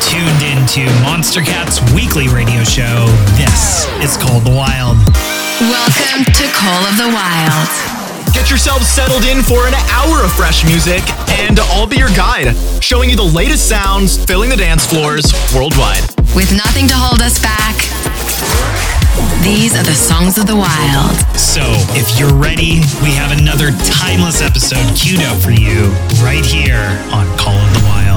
tuned into Monstercat's weekly radio show. This is Call of the Wild. Welcome to Call of the Wild. Get yourselves settled in for an hour of fresh music, and I'll be your guide, showing you the latest sounds filling the dance floors worldwide. With nothing to hold us back, these are the songs of the wild. So, if you're ready, we have another timeless episode queued up for you right here on Call of the Wild.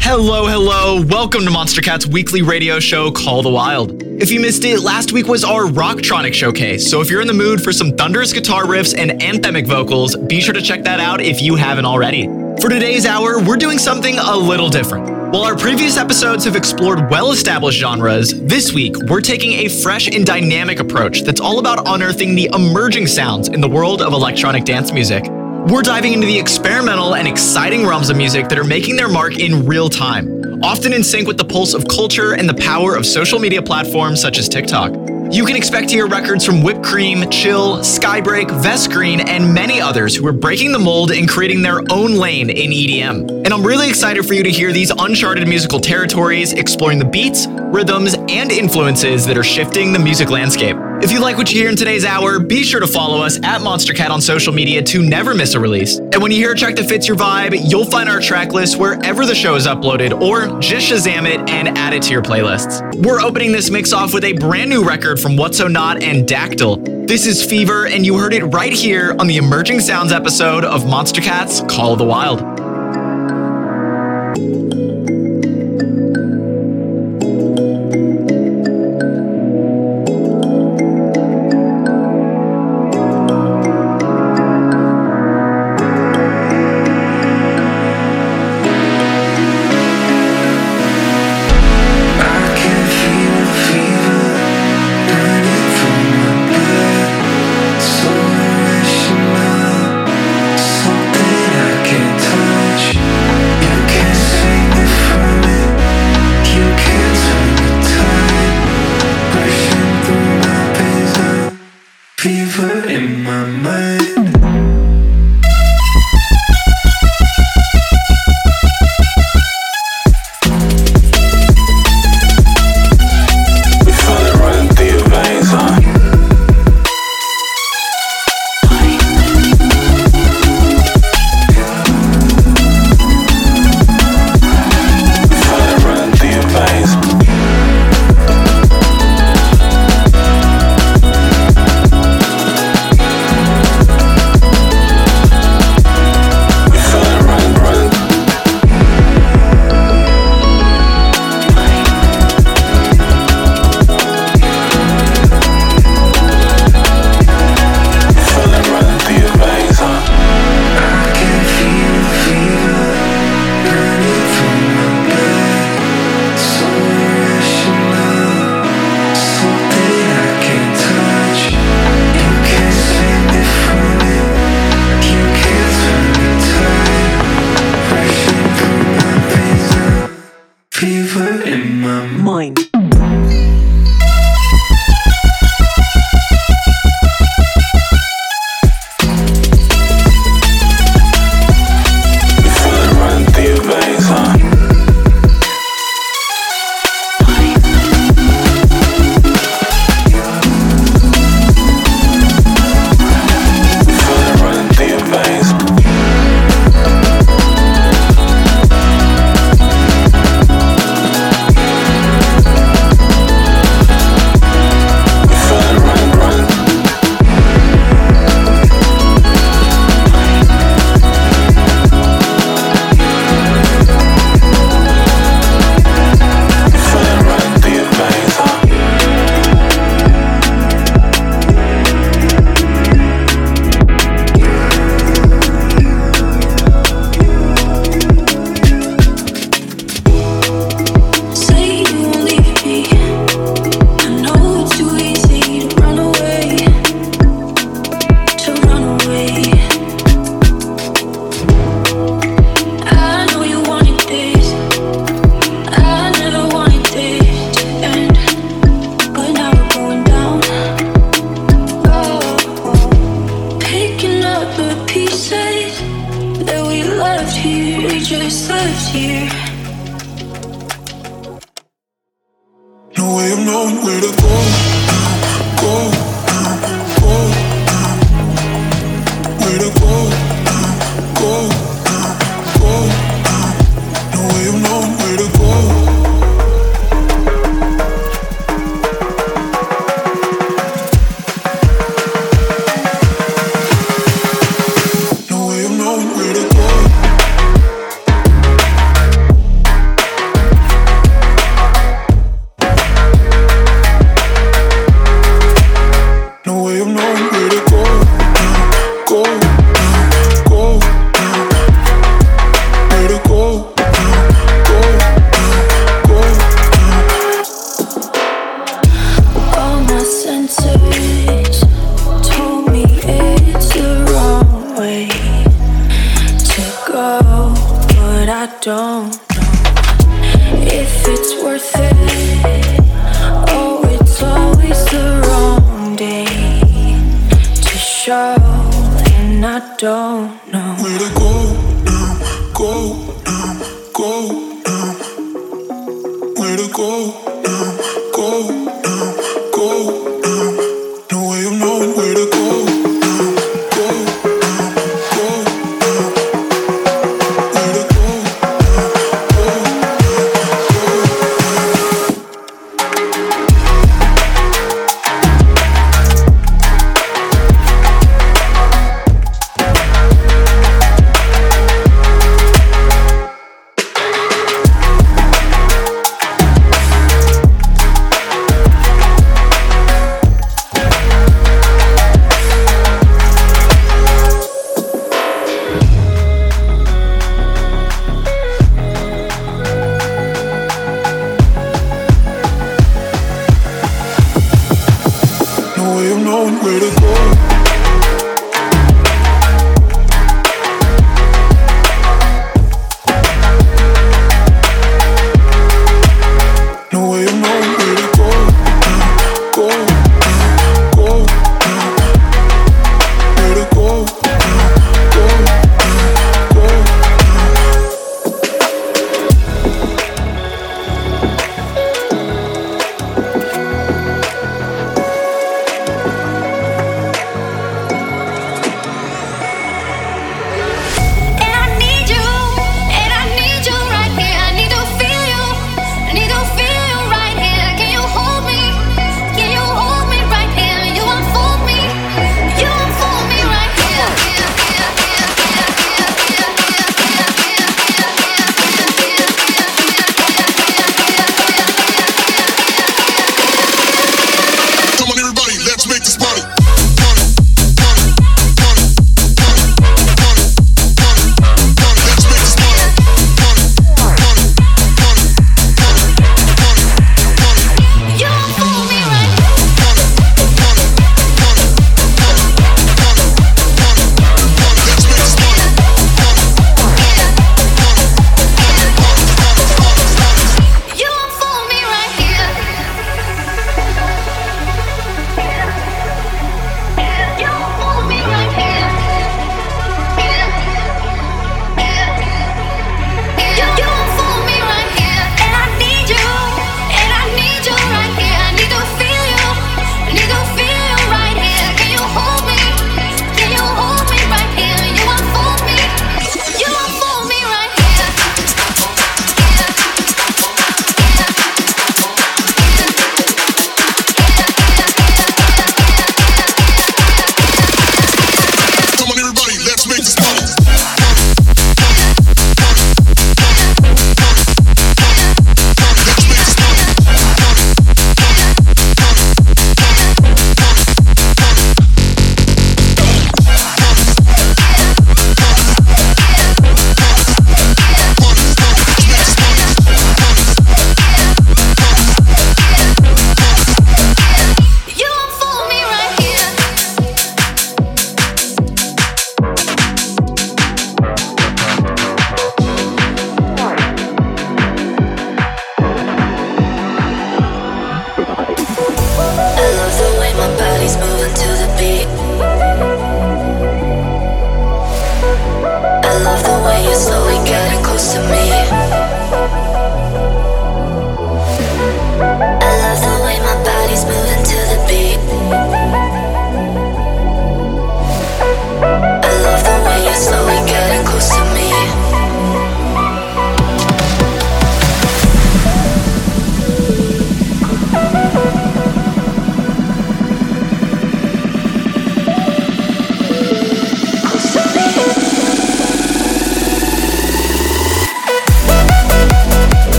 Hello, hello. Welcome to Monstercat's weekly radio show, Call the Wild. If you missed it, last week was our Rocktronic showcase, so if you're in the mood for some thunderous guitar riffs and anthemic vocals, be sure to check that out if you haven't already. For today's hour, we're doing something a little different. While our previous episodes have explored well established genres, this week we're taking a fresh and dynamic approach that's all about unearthing the emerging sounds in the world of electronic dance music. We're diving into the experimental and exciting realms of music that are making their mark in real time, often in sync with the pulse of culture and the power of social media platforms such as TikTok. You can expect to hear records from Whipped Cream, CHYL, Skybreak, Vesk Green, and many others who are breaking the mold and creating their own lane in EDM. And I'm really excited for you to hear these uncharted musical territories, exploring the beats, rhythms, and influences that are shifting the music landscape. If you like what you hear in today's hour, be sure to follow us at Monstercat on social media to never miss a release. And when you hear a track that fits your vibe, you'll find our track list wherever the show is uploaded, or just Shazam it and add it to your playlists. We're opening this mix off with a brand new record from What So Not and Daktyl. This is Fever, and you heard it right here on the Emerging Sounds episode of Monstercats Call of the Wild.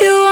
you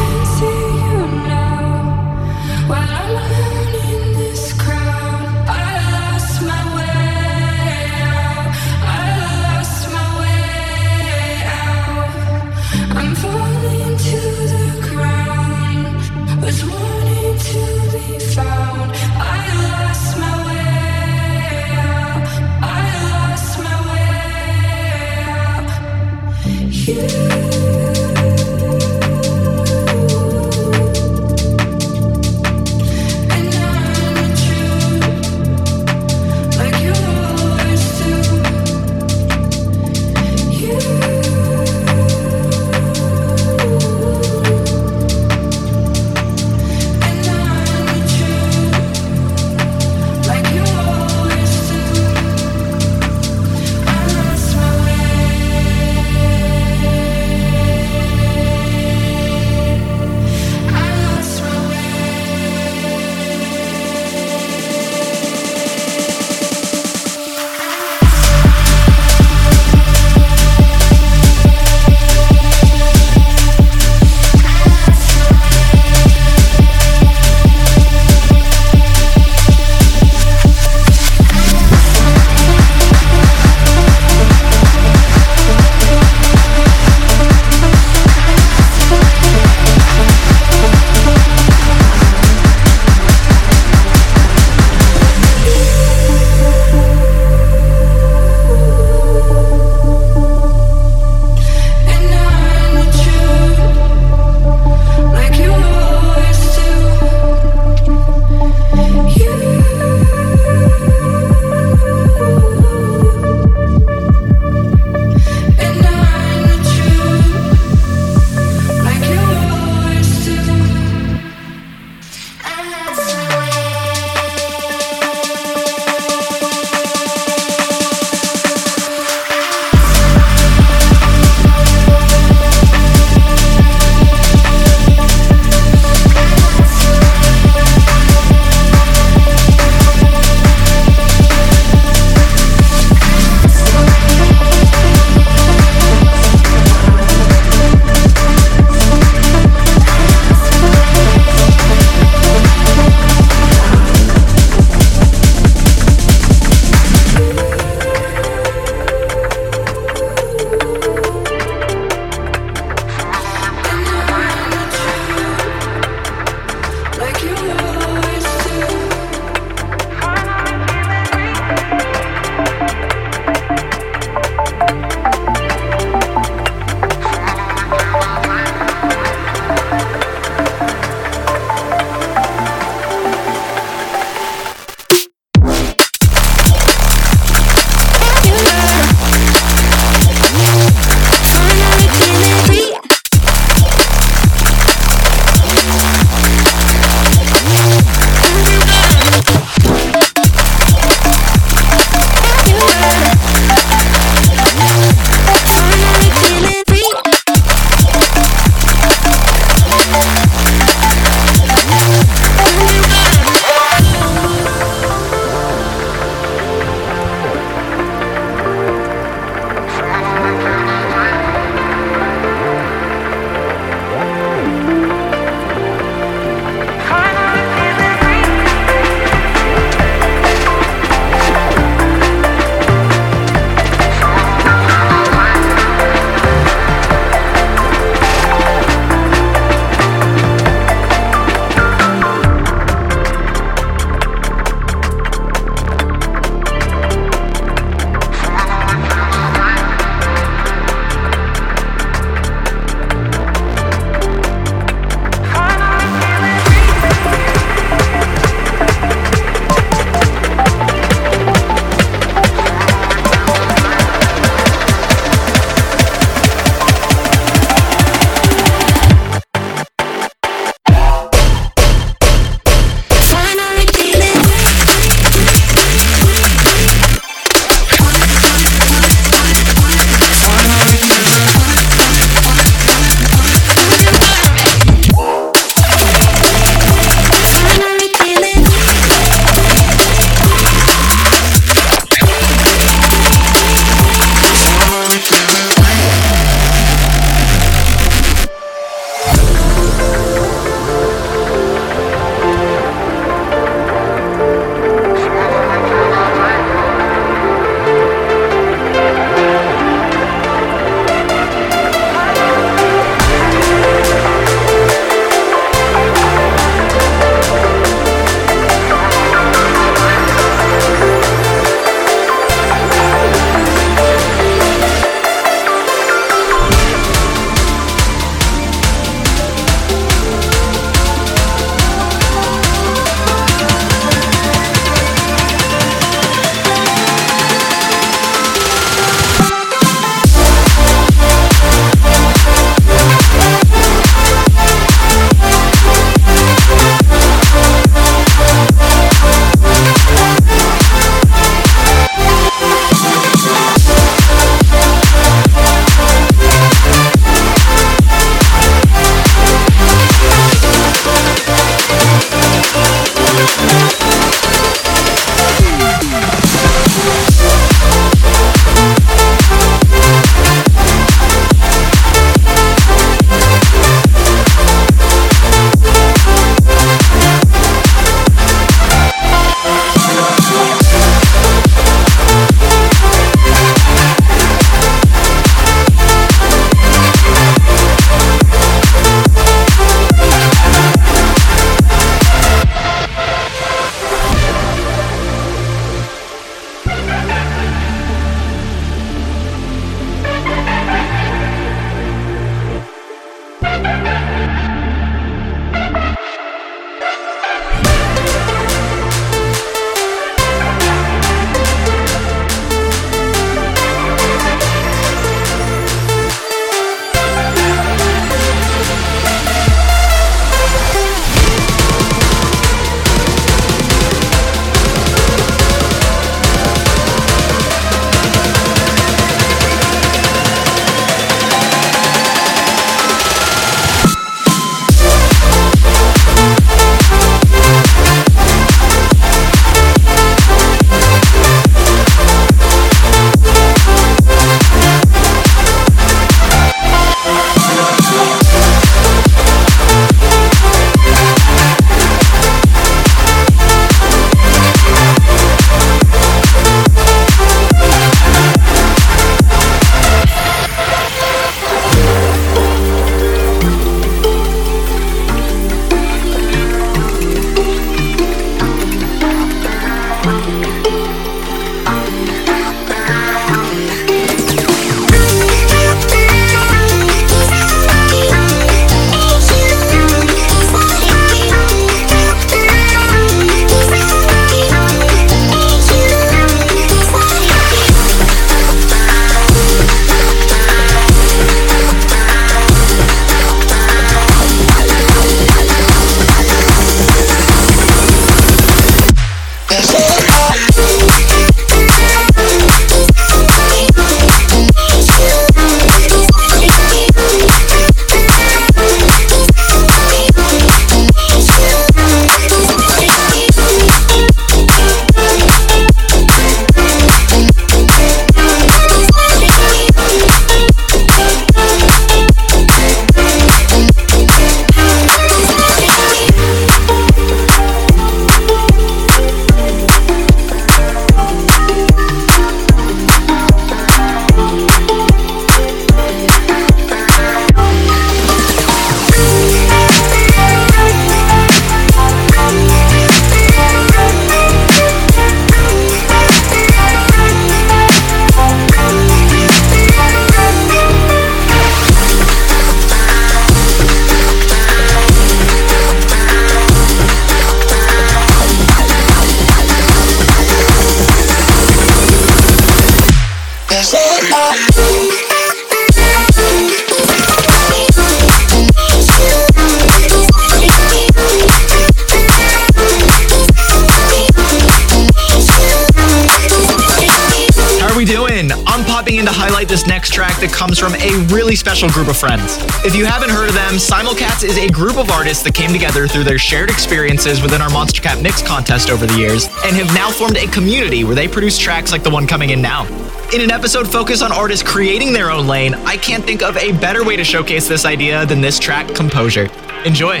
that comes from a really special group of friends. If you haven't heard of them, Simulcats is a group of artists that came together through their shared experiences within our Monstercat Mix contest over the years and have now formed a community where they produce tracks like the one coming in now. In an episode focused on artists creating their own lane, I can't think of a better way to showcase this idea than this track, Composure. Enjoy.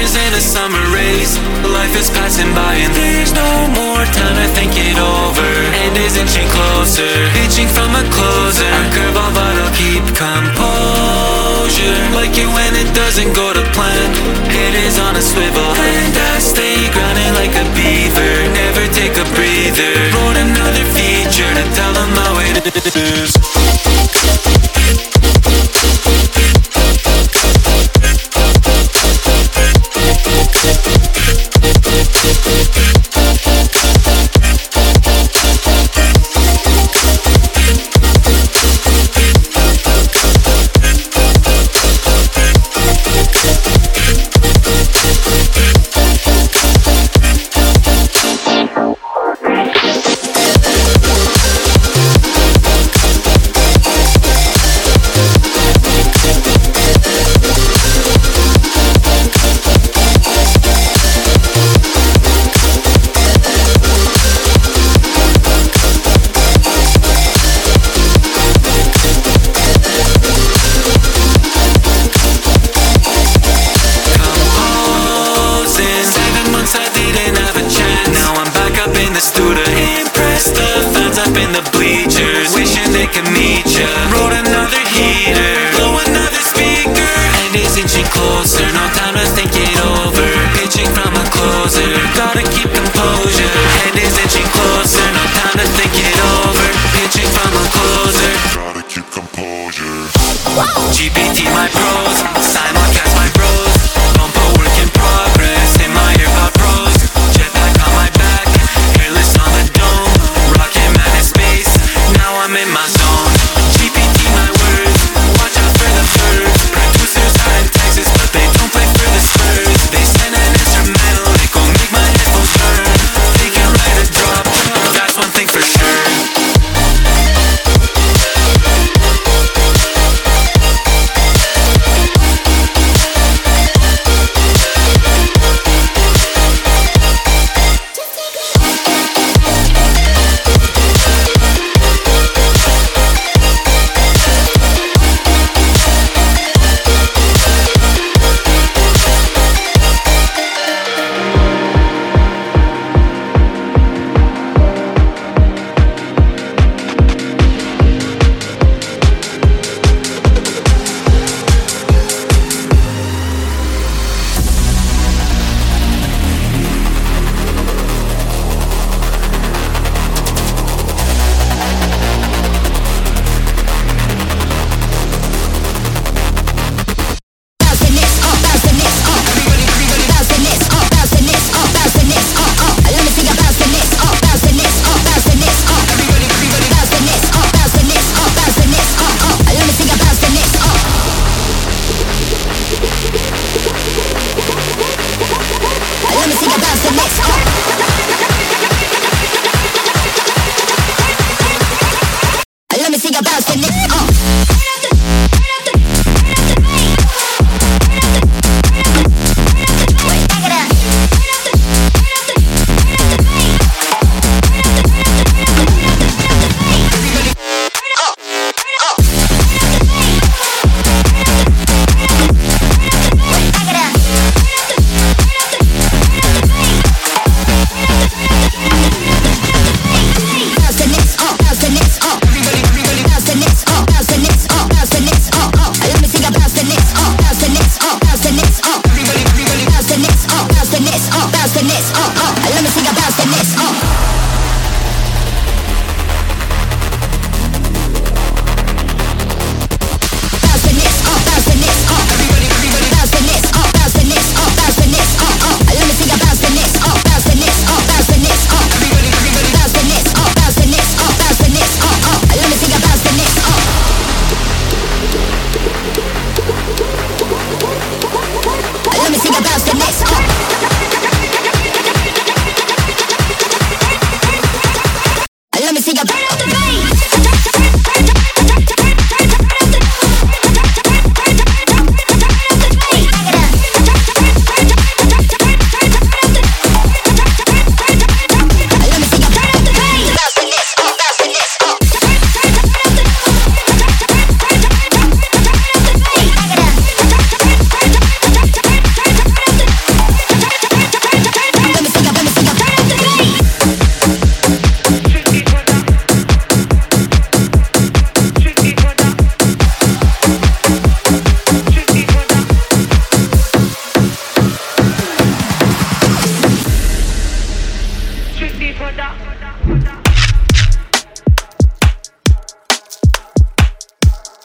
Winters and a summer race. Life is passing by and there's no more time to think it over. And is inching closer, pitching from a closer. I curve all but I'll keep composure. Like it when it doesn't go to plan. It is on a swivel and I stay grounded like a beaver. Never take a breather. Wrote another feature to tell them how it is.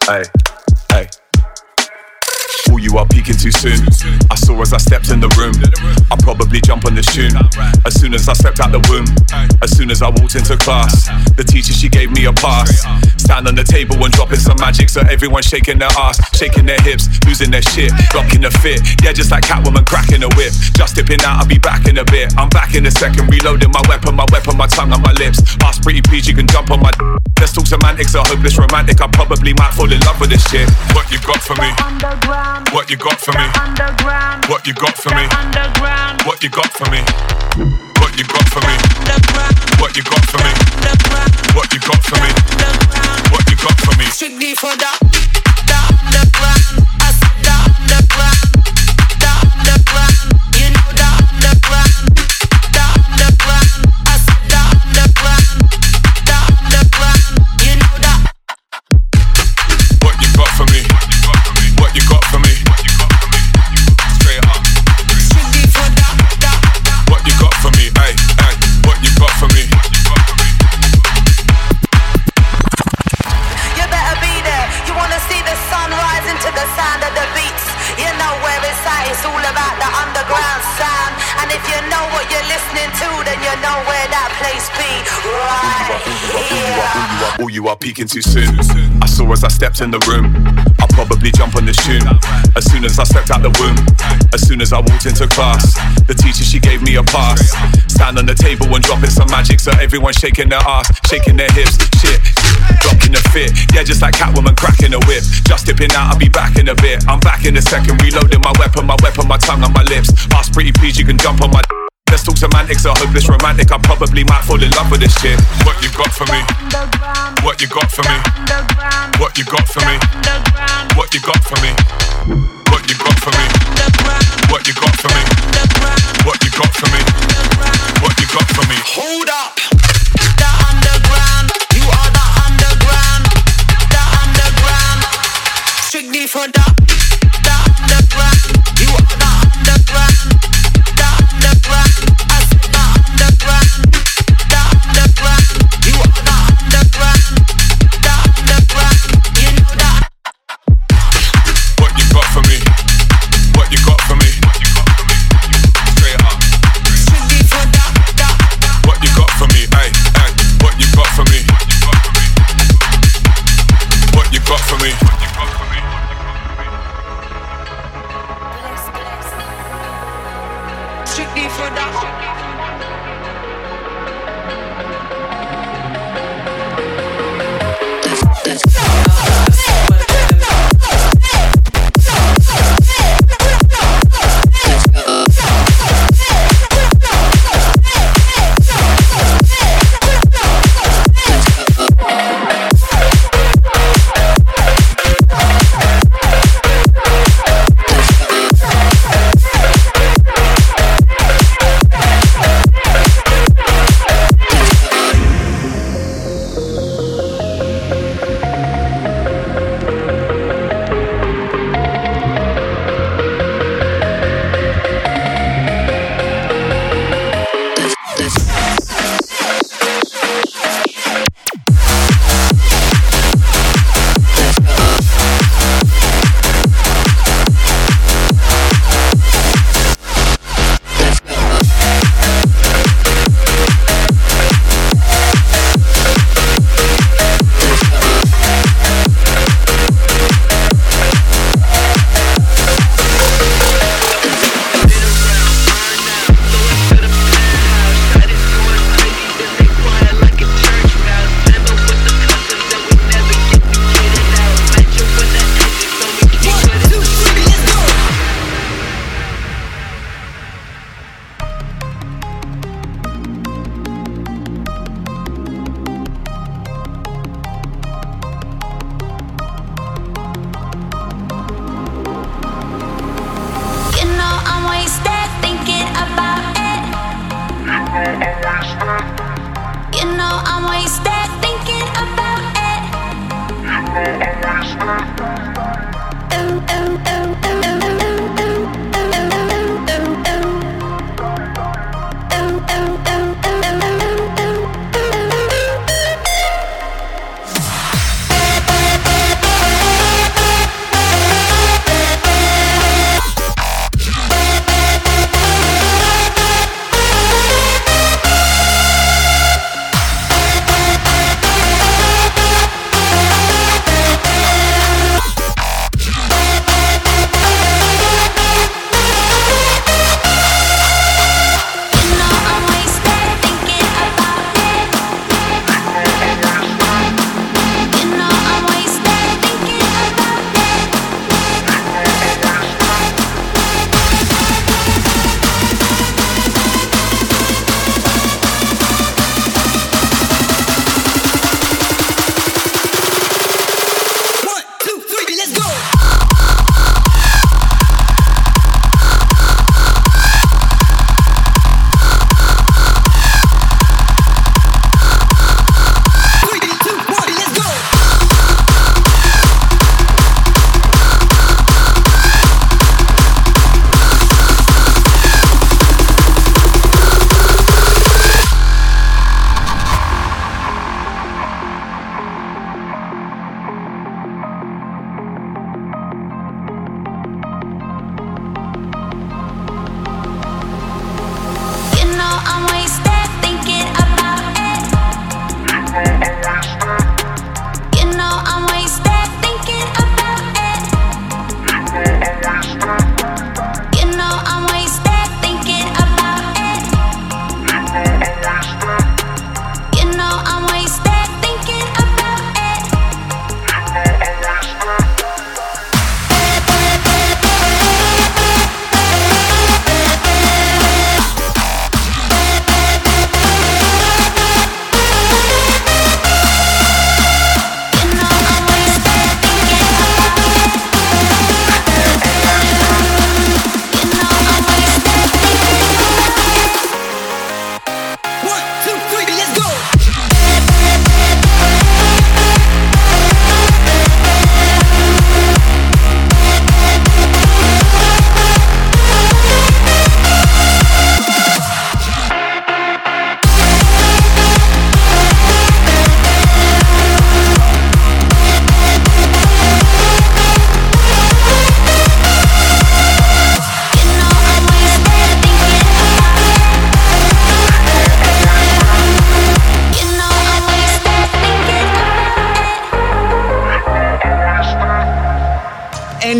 Hey you are peeking too soon. I saw as I stepped in the room. I probably jump on the tune. As soon as I stepped out the womb. As soon as I walked into class. The teacher, she gave me a pass. Stand on the table and dropping some magic. So everyone's shaking their ass, shaking their hips, losing their shit, rocking the fit. Yeah, just like Catwoman cracking a whip. Just dipping out, I'll be back in a bit. I'm back in a second, reloading my weapon, my weapon, my tongue on my lips. Ask pretty please, you can jump on my. Let's talk semantics, a hopeless romantic. I probably might fall in love with this shit. What you got for me? What you got for me? What you got for me? What you got for me? What you got for me? What you got for me? What you got for me? What you got for me? Strictly for the, the. I what you're listening to, then you know where that place be. Right here. All you are peeking too soon. I saw as I stepped in the room. I'll probably jump on the tune. As soon as I stepped out the womb. As soon as I walked into class. The teacher, she gave me a pass. Stand on the table and dropping some magic. So everyone's shaking their ass, shaking their hips. Shit, rocking the fit. Yeah, just like Catwoman cracking a whip. Just dipping out, I'll be back in a bit. I'm back in a second, reloading my weapon, my weapon, my tongue on my lips. Ask pretty please, you can jump on my. Talk semantics, a hopeless romantic. I probably might fall in love with this shit. What you got for me? What you got for me? What you got for me? What you got for me? What you got for me? What you got for me? What you got for me? What you got for me? Hold up. The underground. You are the underground. The underground. Strictly for the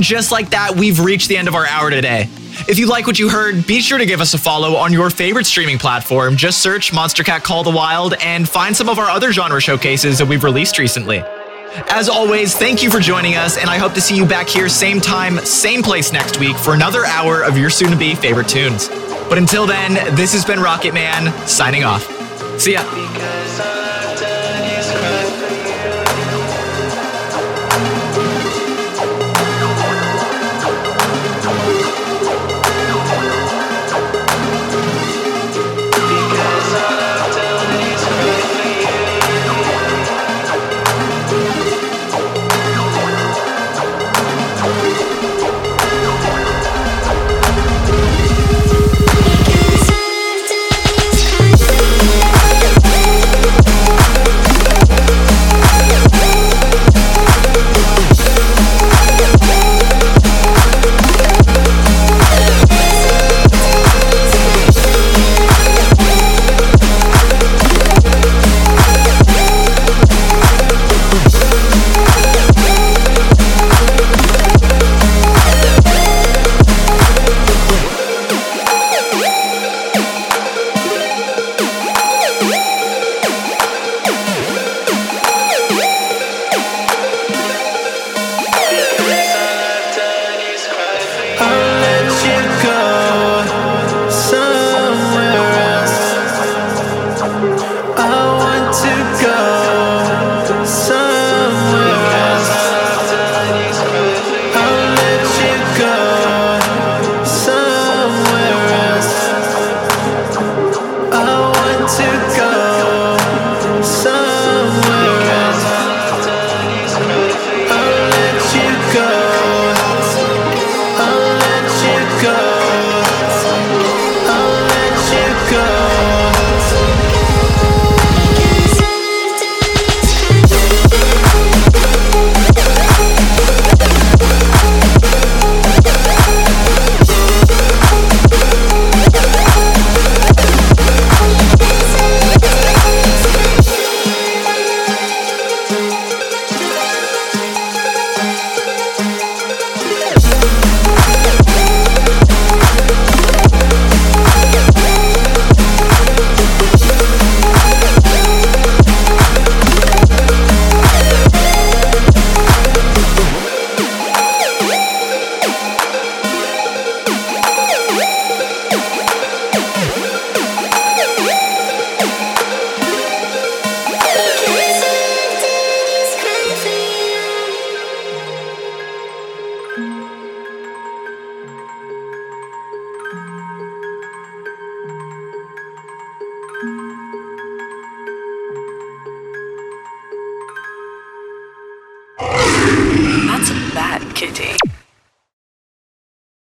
just like that, we've reached the end of our hour today. If you like what you heard, be sure to give us a follow on your favorite streaming platform. Just search Monstercat Call the Wild and find some of our other genre showcases that we've released recently. As always, thank you for joining us, and I hope to see you back here same time, same place next week for another hour of your soon to be favorite tunes. But until then, this has been Rocket Man, signing off. See ya.